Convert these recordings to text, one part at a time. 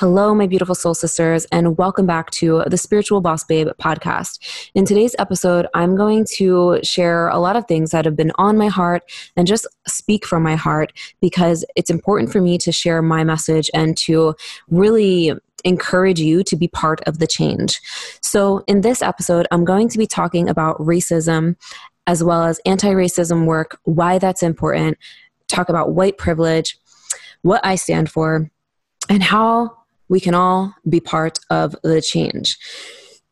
Hello, my beautiful soul sisters, and welcome back to the Spiritual Boss Babe podcast. In today's episode, I'm going to share a lot of things that have been on my heart and just speak from my heart because it's important for me to share my message and to really encourage you to be part of the change. So, in this episode, I'm going to be talking about racism as well as anti racism work, why that's important, talk about white privilege, what I stand for, and how we can all be part of the change.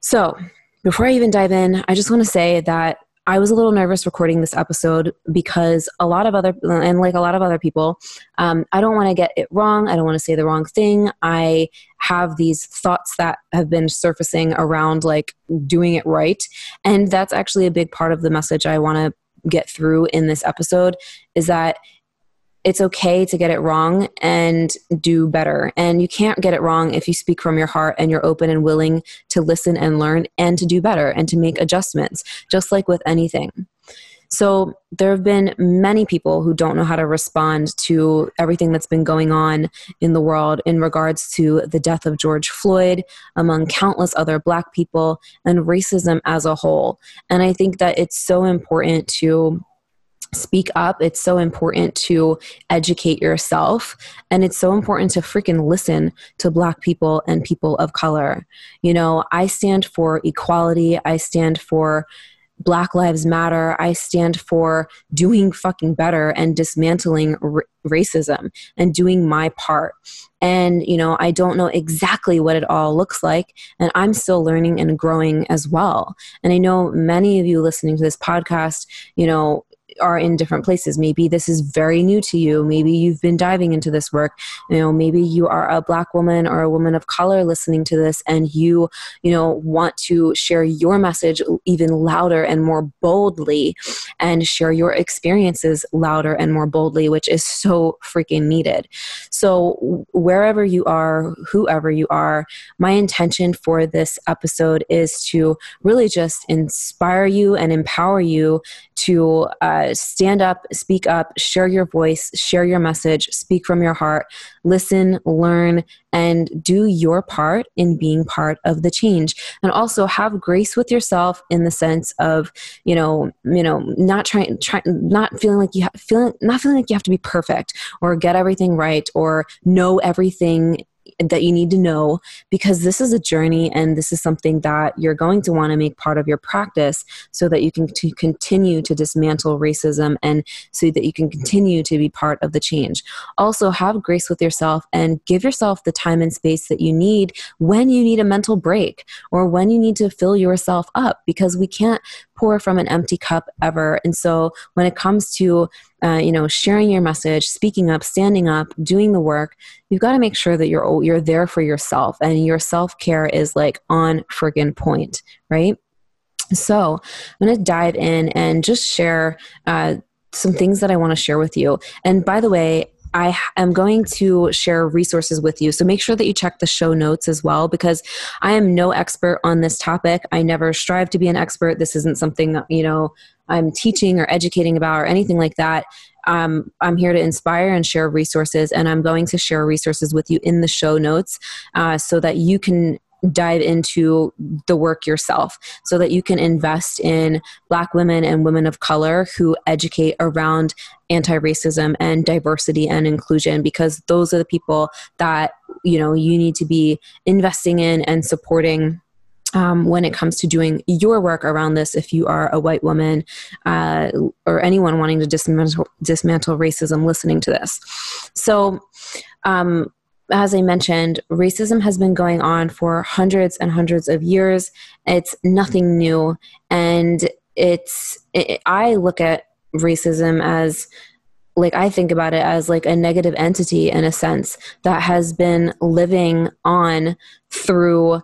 So, before I even dive in, I just want to say that I was a little nervous recording this episode because a lot of other, and like a lot of other people, um, I don't want to get it wrong. I don't want to say the wrong thing. I have these thoughts that have been surfacing around like doing it right. And that's actually a big part of the message I want to get through in this episode is that it's okay to get it wrong and do better. And you can't get it wrong if you speak from your heart and you're open and willing to listen and learn and to do better and to make adjustments, just like with anything. So, there have been many people who don't know how to respond to everything that's been going on in the world in regards to the death of George Floyd, among countless other Black people, and racism as a whole. And I think that it's so important to speak up. It's so important to educate yourself. And it's so important to freaking listen to Black people and people of color. You know, I stand for equality, I stand for Black Lives Matter. I stand for doing fucking better and dismantling r- racism and doing my part. And, you know, I don't know exactly what it all looks like. And I'm still learning and growing as well. And I know many of you listening to this podcast, you know, are in different places. Maybe this is very new to you. Maybe you've been diving into this work. You know, maybe you are a black woman or a woman of color listening to this and you, you know, want to share your message even louder and more boldly and share your experiences louder and more boldly, which is so freaking needed. So, wherever you are, whoever you are, my intention for this episode is to really just inspire you and empower you to uh, stand up, speak up, share your voice, share your message, speak from your heart, listen, learn, and do your part in being part of the change. And also have grace with yourself in the sense of, you know, you know, not trying, try, not feeling like you have, feeling, not feeling like you have to be perfect or get everything right or know everything that you need to know because this is a journey and this is something that you're going to want to make part of your practice so that you can to continue to dismantle racism and so that you can continue to be part of the change. Also, have grace with yourself and give yourself the time and space that you need when you need a mental break or when you need to fill yourself up because we can't pour from an empty cup ever. And so when it comes to uh, you know sharing your message, speaking up, standing up, doing the work, you've got to make sure that you're you're there for yourself and your self care is like on friggin' point, right? So I'm going to dive in and just share. Uh, some things that I want to share with you. And by the way, I am going to share resources with you. So make sure that you check the show notes as well because I am no expert on this topic. I never strive to be an expert. This isn't something, you know, I'm teaching or educating about or anything like that. Um, I'm here to inspire and share resources, and I'm going to share resources with you in the show notes uh, so that you can dive into the work yourself so that you can invest in black women and women of color who educate around anti-racism and diversity and inclusion because those are the people that you know you need to be investing in and supporting um, when it comes to doing your work around this. If you are a white woman uh, or anyone wanting to dismantle, dismantle racism listening to this. So um, as I mentioned, racism has been going on for hundreds and hundreds of years. It's nothing new. And it's, it, I look at racism as like I think about it as like a negative entity in a sense that has been living on through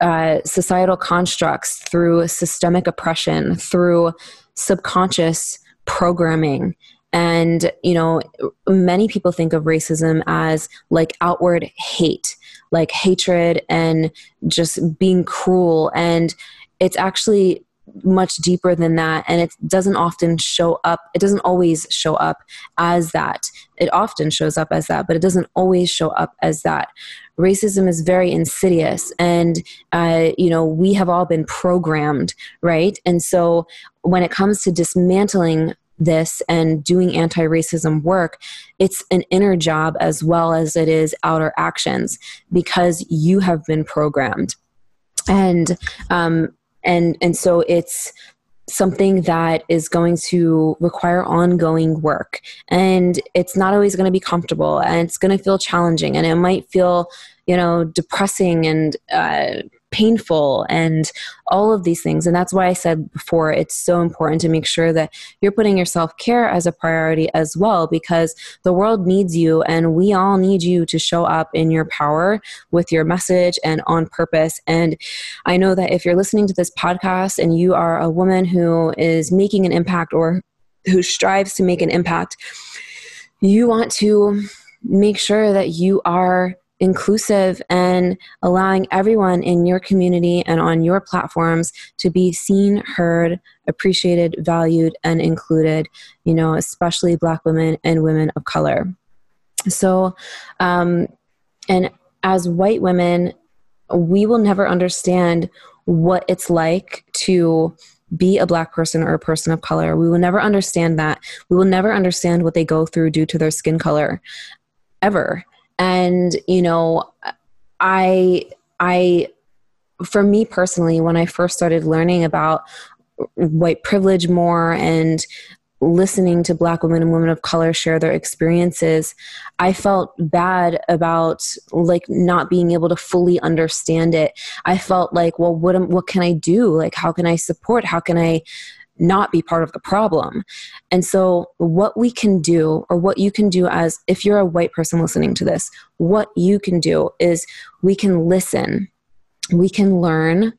uh, societal constructs, through systemic oppression, through subconscious programming. And, you know, many people think of racism as like outward hate, like hatred and just being cruel. And it's actually much deeper than that. And it doesn't often show up it doesn't always show up as that. It often shows up as that but it doesn't always show up as that. Racism is very insidious. And uh, you know we have all been programmed right? And so when it comes to dismantling this and doing anti racism work, it's an inner job as well as it is outer actions because you have been programmed. And um, and and so it's something that is going to require ongoing work and it's not always going to be comfortable and it's going to feel challenging and it might feel you know depressing and uh, painful and all of these things. And that's why I said before it's so important to make sure that you're putting your self care as a priority as well, because the world needs you and we all need you to show up in your power with your message and on purpose. And I know that if you're listening to this podcast and you are a woman who is making an impact or who strives to make an impact, you want to make sure that you are inclusive and allowing everyone in your community and on your platforms to be seen, heard, appreciated, valued, and included, you know, especially Black women and women of color. So, um, and as white women, we will never understand what it's like to be a black person or a person of color. We will never understand that. We will never understand what they go through due to their skin color ever and you know i i for me personally when i first started learning about white privilege more and listening to black women and women of color share their experiences i felt bad about like not being able to fully understand it. I felt like well what am, what can i do? Like how can i support? How can i not be part of the problem. And so, what we can do, or what you can do as if you're a white person listening to this, what you can do is we can listen, we can learn,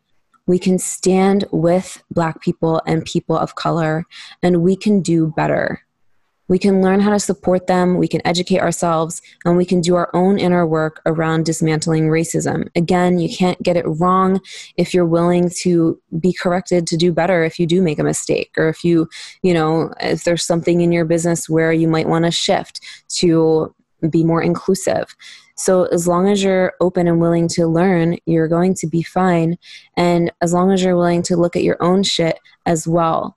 we can stand with Black people and people of color, and we can do better. We can learn how to support them, we can educate ourselves, and we can do our own inner work around dismantling racism. Again, you can't get it wrong if you're willing to be corrected to do better if you do make a mistake, or if you, you know, if there's something in your business where you might want to shift to be more inclusive. So, as long as you're open and willing to learn, you're going to be fine. And as long as you're willing to look at your own shit as well.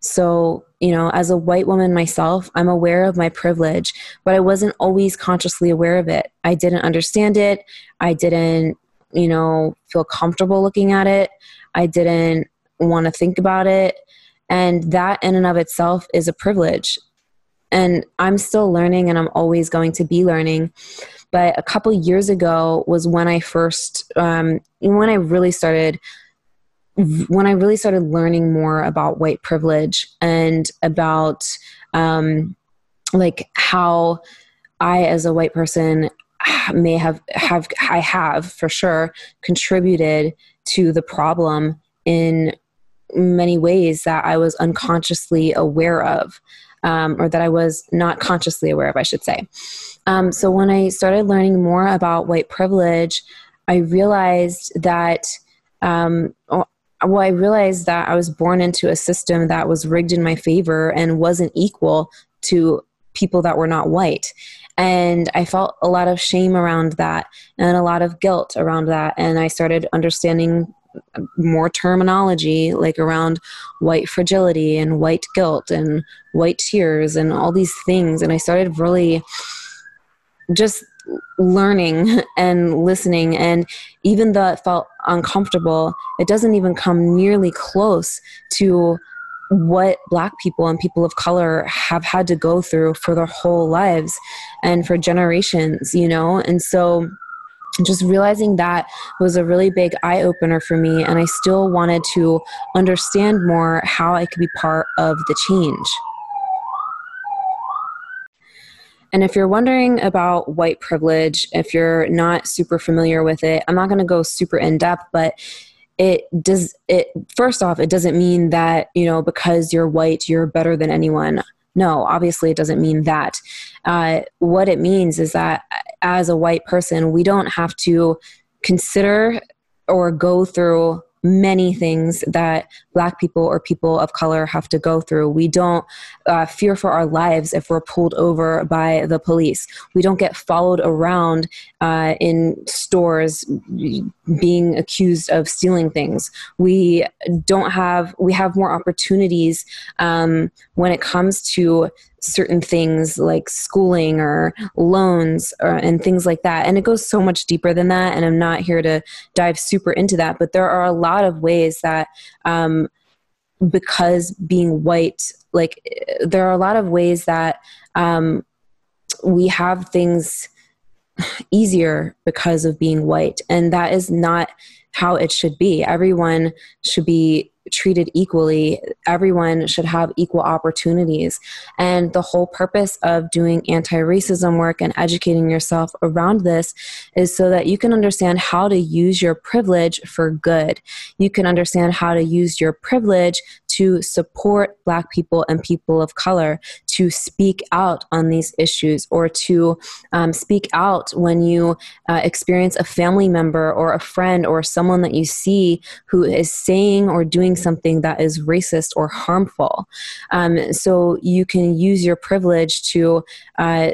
So, you know, as a white woman myself, I'm aware of my privilege, but I wasn't always consciously aware of it. I didn't understand it. I didn't, you know, feel comfortable looking at it. I didn't want to think about it. And that in and of itself is a privilege. And I'm still learning and I'm always going to be learning. But a couple years ago was when I first, um, when I really started when I really started learning more about white privilege and about um, like how I, as a white person, may have have I have for sure contributed to the problem in many ways that I was unconsciously aware of, um, or that I was not consciously aware of, I should say. Um, so when I started learning more about white privilege, I realized that um, well, I realized that I was born into a system that was rigged in my favor and wasn't equal to people that were not white. And I felt a lot of shame around that and a lot of guilt around that. And I started understanding more terminology like around white fragility and white guilt and white tears and all these things. And I started really just learning and listening and even though it felt uncomfortable it doesn't even come nearly close to what black people and people of color have had to go through for their whole lives and for generations you know? And so just realizing that was a really big eye opener for me and i still wanted to understand more how i could be part of the change and if you're wondering about white privilege, if you're not super familiar with it, I'm not going to go super in depth, but it does it first off it doesn't mean that you know because you're white you're better than anyone. No obviously it doesn't mean that. Uh, what it means is that as a white person we don't have to consider or go through many things that black people or people of color have to go through. We don't uh, fear for our lives if we're pulled over by the police. We don't get followed around uh, in stores being accused of stealing things. We don't have we have more opportunities um, when it comes to certain things like schooling or loans or, and things like that. And it goes so much deeper than that. And I'm not here to dive super into that, but there are a lot of ways that, um, because being white, like there are a lot of ways that um, we have things easier because of being white. And that is not how it should be. Everyone should be treated equally. Everyone should have equal opportunities. And the whole purpose of doing anti racism work and educating yourself around this is so that you can understand how to use your privilege for good. You can understand how to use your privilege to support Black people and people of color to speak out on these issues or to um, speak out when you uh, experience a family member or a friend or someone that you see who is saying or doing something that is racist or harmful. Um, so you can use your privilege to. Uh,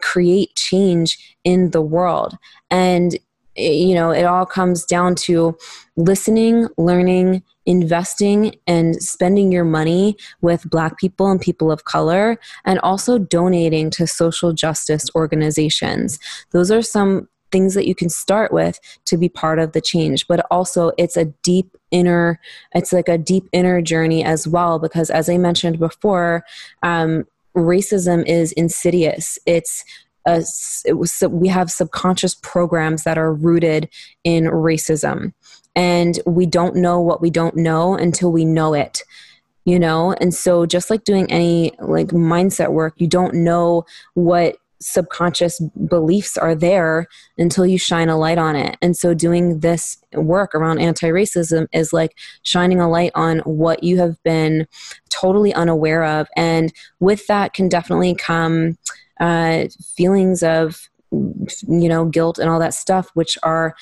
create change in the world and you know it all comes down to listening learning investing and spending your money with black people and people of color and also donating to social justice organizations those are some things that you can start with to be part of the change. But also it's a deep inner it's like a deep inner journey as well because as i mentioned before um, racism is insidious. It's a, it was, we have subconscious programs that are rooted in racism. And we don't know what we don't know until we know it you know? And so just like doing any like mindset work you don't know what subconscious beliefs are there until you shine a light on it. And so doing this work around anti-racism is like shining a light on what you have been totally unaware of. And with that can definitely come uh, feelings of you know guilt and all that stuff which are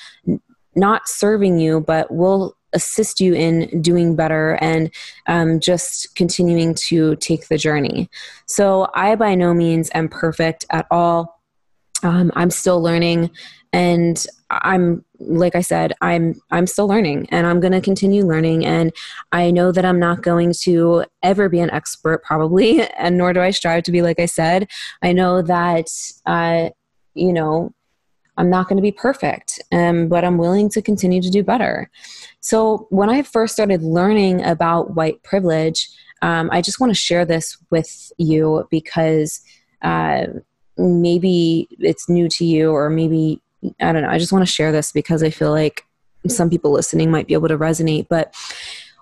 not serving you but will assist you in doing better and um, just continuing to take the journey. So i by no means am perfect at all. Um, i'm still learning and i'm like i said i'm i'm still learning and i'm going to continue learning and i know that i'm not going to ever be an expert probably and nor do i strive to be like i said. I know that uh, you know i'm not going to be perfect um, but i'm willing to continue to do better so when i first started learning about white privilege um, i just want to share this with you because uh, maybe it's new to you or maybe I don't know. I just want to share this because I feel like some people listening might be able to resonate. But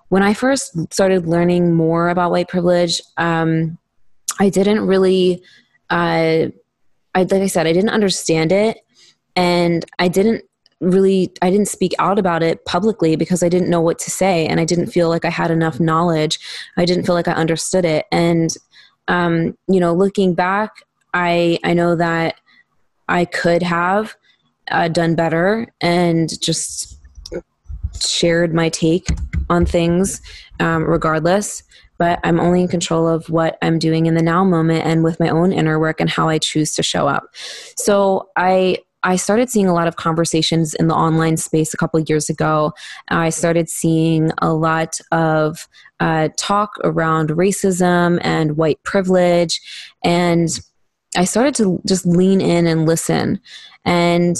when I first started learning more about white privilege, um, I didn't really, uh, I like I said, I didn't understand it, and I didn't really, I didn't speak out about it publicly because I didn't know what to say, and I didn't feel like I had enough knowledge. I didn't feel like I understood it, and um, you know, looking back, I I know that I could have uh, done better and just shared my take on things um, regardless. But i'm only in control of what i'm doing in the now moment and with my own inner work and how i choose to show up. So i I started seeing a lot of conversations in the online space a couple years ago. I started seeing a lot of uh, talk around racism and white privilege. And I started to just lean in and listen. And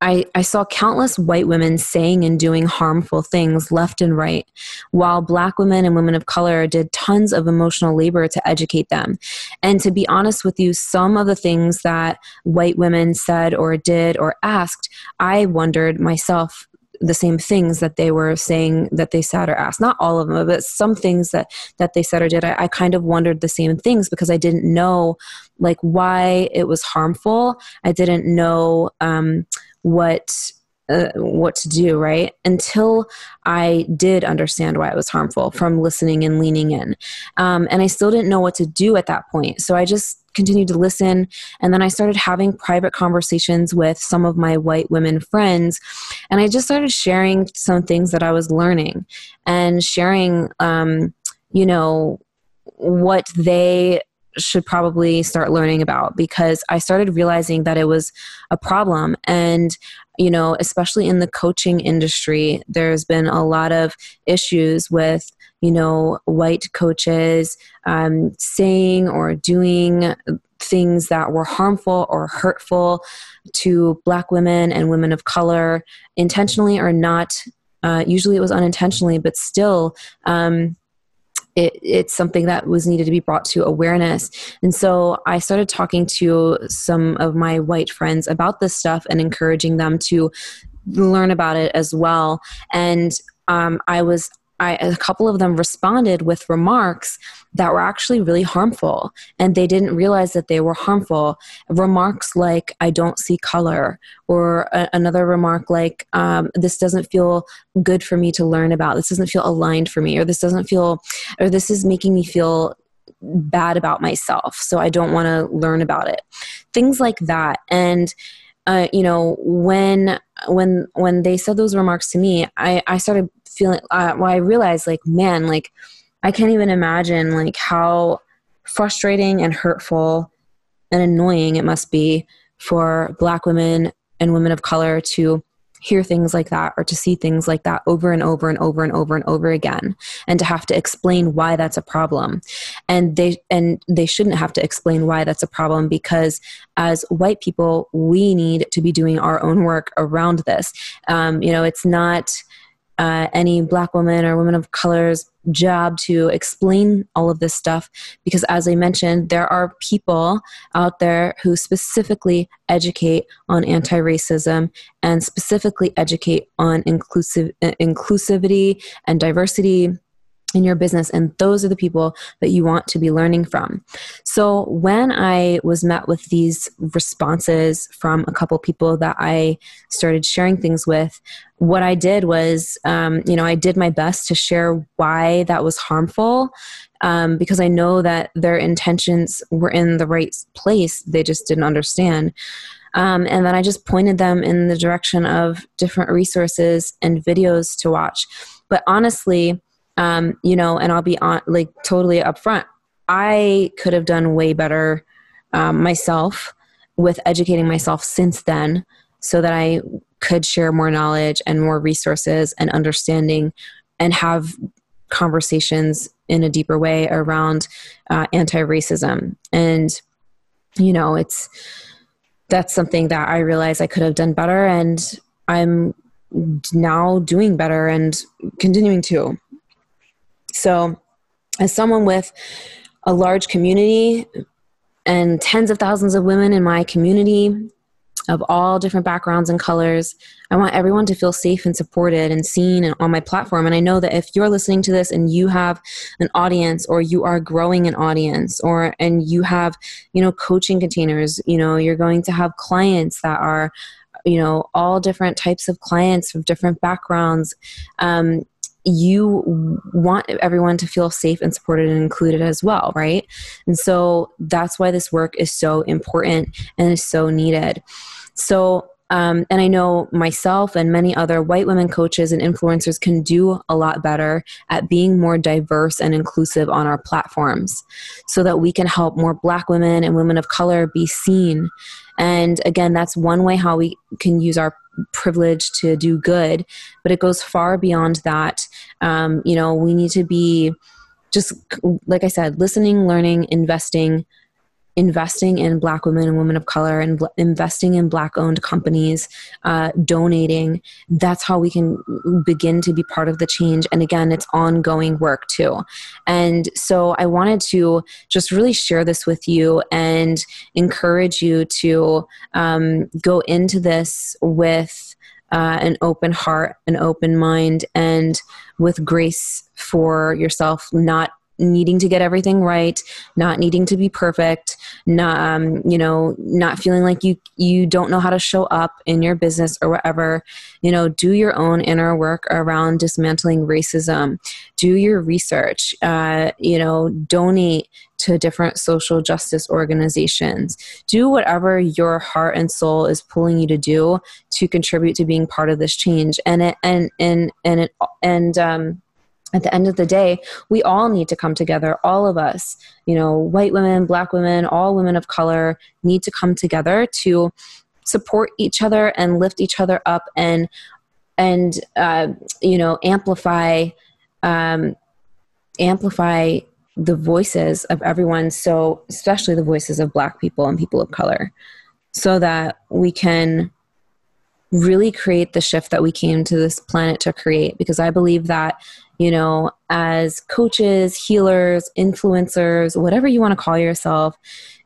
I, I saw countless white women saying and doing harmful things left and right, while black women and women of color did tons of emotional labor to educate them. And to be honest with you, some of the things that white women said or did or asked, I wondered myself the same things that they were saying that they said or asked. Not all of them but some things that that they said or did. I, I, kind of wondered the same things because i didn't know like why it was harmful. I didn't know um, what uh, what to do, right? Until I did understand why it was harmful from listening and leaning in. Um, and I still didn't know what to do at that point. So I just continued to listen. And then I started having private conversations with some of my white women friends. And I just started sharing some things that I was learning and sharing, um, you know, what they should probably start learning about because I started realizing that it was a problem. And, you know, especially in the coaching industry, there's been a lot of issues with, you know, white coaches um, saying or doing things that were harmful or hurtful to black women and women of color, intentionally or not. Uh, usually it was unintentionally, but still. Um, it, it's something that was needed to be brought to awareness. And so I started talking to some of my white friends about this stuff and encouraging them to learn about it as well. And um, I was I, a couple of them responded with remarks that were actually really harmful and they didn't realize that they were harmful. Remarks like i don't see color or a, another remark like um, this doesn't feel good for me to learn about. This doesn't feel aligned for me or this doesn't feel or this is making me feel bad about myself so i don't want to learn about it. Things like that. And uh, you know when when when they said those remarks to me i i started feeling uh, well i realized like man like i can't even imagine like how frustrating and hurtful and annoying it must be for black women and women of color to hear things like that or to see things like that over and over and over and over and over again and to have to explain why that's a problem. And they and they shouldn't have to explain why that's a problem because as white people we need to be doing our own work around this. Um, you know it's not uh, any black woman or women of color's job to explain all of this stuff. Because as i mentioned there are people out there who specifically educate on anti-racism and specifically educate on inclusive uh, inclusivity and diversity in your business and those are the people that you want to be learning from so when i was met with these responses from a couple people that i started sharing things with what i did was um, you know i did my best to share why that was harmful um, because i know that their intentions were in the right place they just didn't understand um, and then I just pointed them in the direction of different resources and videos to watch. But honestly, um, you know, and I'll be on like totally upfront. I could have done way better um, myself with educating myself since then so that I could share more knowledge and more resources and understanding and have conversations in a deeper way around uh, anti-racism and you know it's that's something that i realize i could have done better and i'm now doing better and continuing to so, as someone with a large community and tens of thousands of women in my community of all different backgrounds and colors. I want everyone to feel safe and supported and seen and on my platform. And I know that if you're listening to this and you have an audience or you are growing an audience or and you have, you know, coaching containers, you know, you're going to have clients that are you know all different types of clients of different backgrounds um, you want everyone to feel safe and supported and included as well, right? And so that's why this work is so important and is so needed. So, um, and I know myself and many other white women coaches and influencers can do a lot better at being more diverse and inclusive on our platforms so that we can help more black women and women of color be seen. And again, that's one way how we can use our privilege to do good, but it goes far beyond that. Um, you know, we need to be just, like I said, listening, learning, investing, investing in black women and women of color and investing in black owned companies uh, donating that's how we can begin to be part of the change. And again it's ongoing work too. And so i wanted to just really share this with you and encourage you to um, go into this with uh, an open heart, an open mind, and with grace for yourself, not needing to get everything right not needing to be perfect not um, you know not feeling like you you don't know how to show up in your business or whatever. You know do your own inner work around dismantling racism. Do your research. Uh, you know donate to different social justice organizations. Do whatever your heart and soul is pulling you to do to contribute to being part of this change. And it and and and it and um at the end of the day, we all need to come together. All of us, you know, white women, black women, all women of color need to come together to support each other and lift each other up and and uh, you know amplify um, amplify the voices of everyone. So especially the voices of black people and people of color, so that we can really create the shift that we came to this planet to create because i believe that you know, as coaches, healers, influencers, whatever you want to call yourself,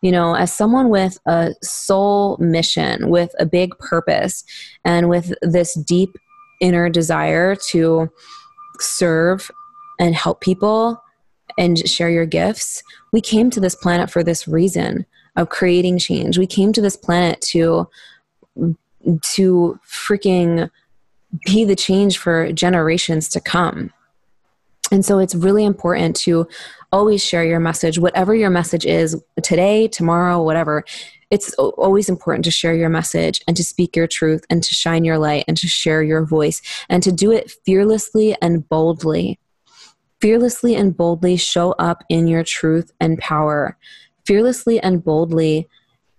you know, as someone with a soul mission, with a big purpose, and with this deep inner desire to serve and help people and share your gifts, we came to this planet for this reason of creating change. We came to this planet to to freaking be the change for generations to come and so it's really important to always share your message, whatever your message is today, tomorrow, whatever. It's always important to share your message and to speak your truth and to shine your light and to share your voice and to do it fearlessly and boldly. Fearlessly and boldly show up in your truth and power. Fearlessly and boldly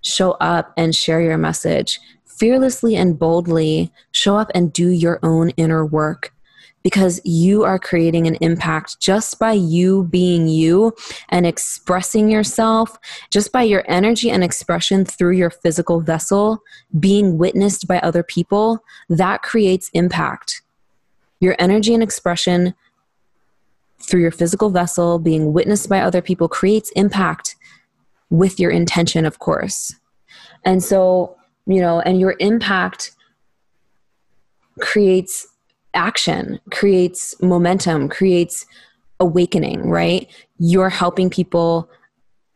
show up and share your message. Fearlessly and boldly show up and do your own inner work because you are creating an impact just by you being you and expressing yourself, just by your energy and expression through your physical vessel, being witnessed by other people, that creates impact. Your energy and expression through your physical vessel, being witnessed by other people, creates impact with your intention, of course. And so, you know, and your impact creates action, creates momentum, creates awakening, right? You're helping people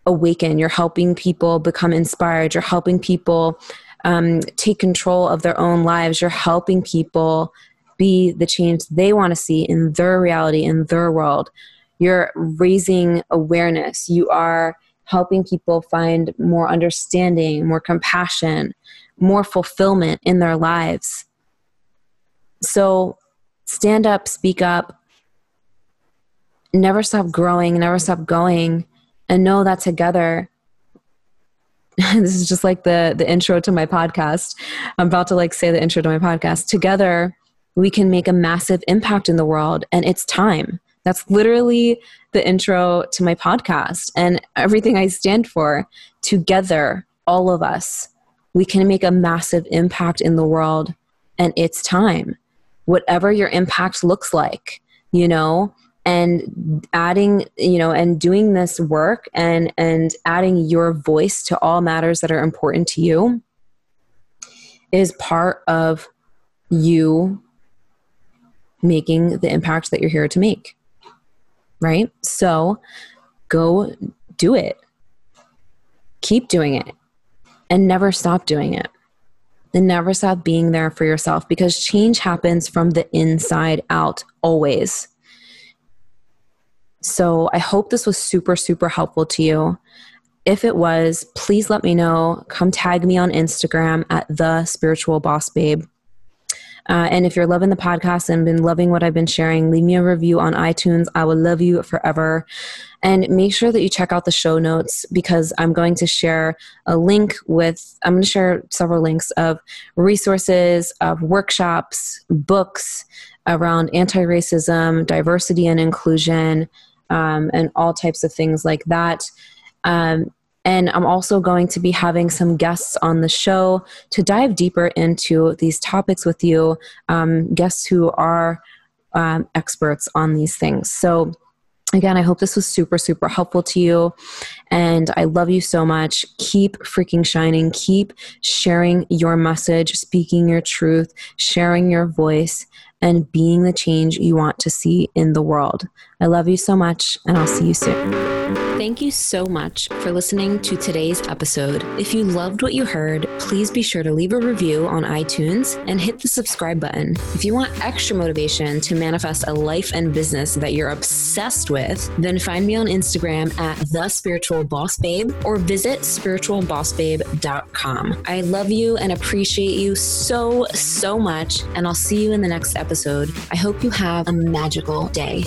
awaken, you're helping people become inspired, you're helping people um, take control of their own lives, you're helping people be the change they want to see in their reality, in their world. You're raising awareness, you are helping people find more understanding, more compassion, more fulfillment in their lives. So, stand up, speak up, never stop growing, never stop going, and know that together. this is just like the the intro to my podcast. I'm about to like say the intro to my podcast. Together, we can make a massive impact in the world, and it's time. That's literally the intro to my podcast and everything I stand for. Together, all of us, we can make a massive impact in the world, and it's time whatever your impact looks like, you know, and adding, you know, and doing this work and and adding your voice to all matters that are important to you is part of you making the impact that you're here to make. Right? So go do it. Keep doing it and never stop doing it then never stop being there for yourself because change happens from the inside out always. So I hope this was super, super helpful to you. If it was, please let me know. Come tag me on Instagram at the spiritual boss babe. Uh, and if you're loving the podcast and been loving what I've been sharing, leave me a review on iTunes. I will love you forever. And make sure that you check out the show notes because I'm going to share a link with, I'm going to share several links of resources, of workshops, books around anti racism, diversity and inclusion, um, and all types of things like that. Um, And I'm also going to be having some guests on the show to dive deeper into these topics with you, um, guests who are um, experts on these things. So, again, I hope this was super, super helpful to you. And I love you so much. Keep freaking shining. Keep sharing your message, speaking your truth, sharing your voice, and being the change you want to see in the world. I love you so much, and I'll see you soon. Thank you so much for listening to today's episode. If you loved what you heard, please be sure to leave a review on iTunes and hit the subscribe button. If you want extra motivation to manifest a life and business that you're obsessed with, then find me on Instagram at the spiritual boss babe or visit spiritualbossbabe.com. I love you and appreciate you so, so much, and I'll see you in the next episode. I hope you have a magical day.